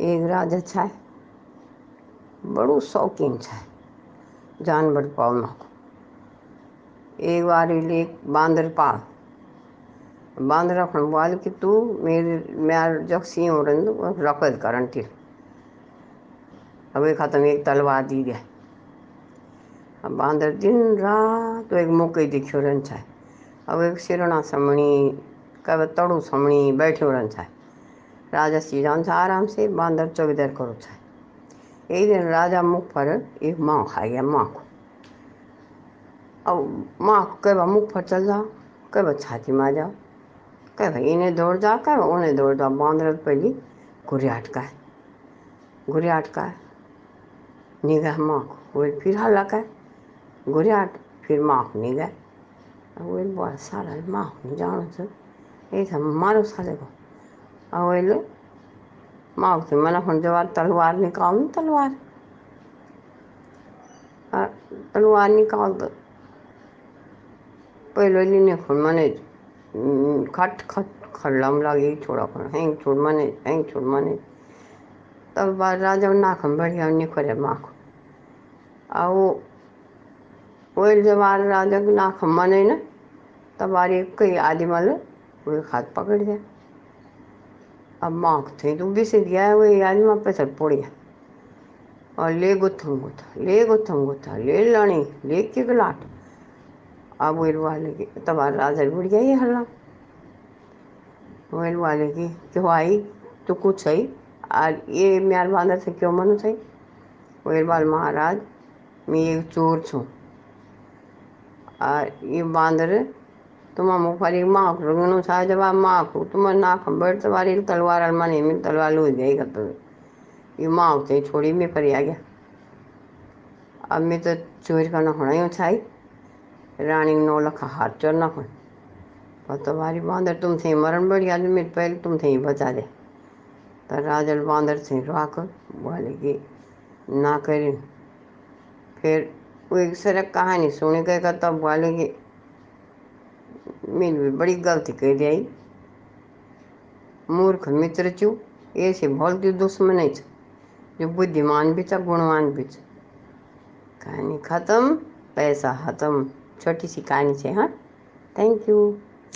एक राजा छाय बड़ो शौकीन जानवर पालना को एक बार ले बांदर पाल। बांदर अपन बोल कि तू मेरे मेर जग सी उड़न रकद करन टिल। अब खत्म एक तलवार दी गया अब बांदर दिन रात तो एक मौके देखियो रन छाय अब एक सिरणा समणी कब तड़ू समणी बैठे रन छाय राजा जान था आराम से बांदर चौकीदार करो था एक दिन राजा मुख पर एक माँ खा गया माँ को अब माँ को कह मुख पर चल जाओ कह छाती में आ जाओ कह भाई इन्हें दौड़ जा, कह उन्हें दौड़ जाओ बांदर पहली घुरिया अटका है घुरिया अटका है। निगाह माँ को वो फिर हल्ला का घुरिया फिर माँ को निगाह वो बड़ा सारा माँ को जानो से ऐसा मारो साले को। अवेले मागते मैंने हम जवाब तलवार निकाल तलवार। तलवार निकाल दो। पहले लिने खुन मने खट खट खल्लम लगे, छोड़ा कर हैंग छोड़ मने हैंग छोड़ मने। तब बाद राजा नाखम बढ़िया निखरे माख आओ वो जवार राजा नाखम मने न तब बारी कई आदि मल वो हाथ पकड़ दिया अब माँ थे। तो भी से दिया है, वो याद में पैसा पड़ गया और ले गुथम गुथा ले गुथम गुथा ले लानी, ले के गलाट। अब वो वाले की तब राजा बुढ़ गया ये हल्ला। वो वाले की क्यों आई? तो कुछ सही और ये म्यार बांधर से क्यों मनो सही? वो बाल महाराज, मैं एक चोर छूँ। और ये बांदर माँ को रंगनो छा जब माँ को तुम ना खबर तुम्हारी तलवार लूज गई कर तो ये माँ से छोड़ी में पर आ गया अब मैं तो चोर का ना होना ही छाई रानी नौ लखा हाथ चोर हो, पर तुम्हारी बांदर तुम थे मरण बड़ी आदमी पहले तुम थे बचा दे तो राजल बांदर से रोक बोले कि ना करें, फिर वो एक सरक कहानी सुनी गए तब बोले कि। मैंने बड़ी गलती कर दिया मूर्ख मित्र चू ऐसे भलती दुश्मन है जो बुद्धिमान भी था गुणवान भी था कहानी ख़त्म, पैसा ख़त्म, छोटी सी कहानी से हाँ? Thank you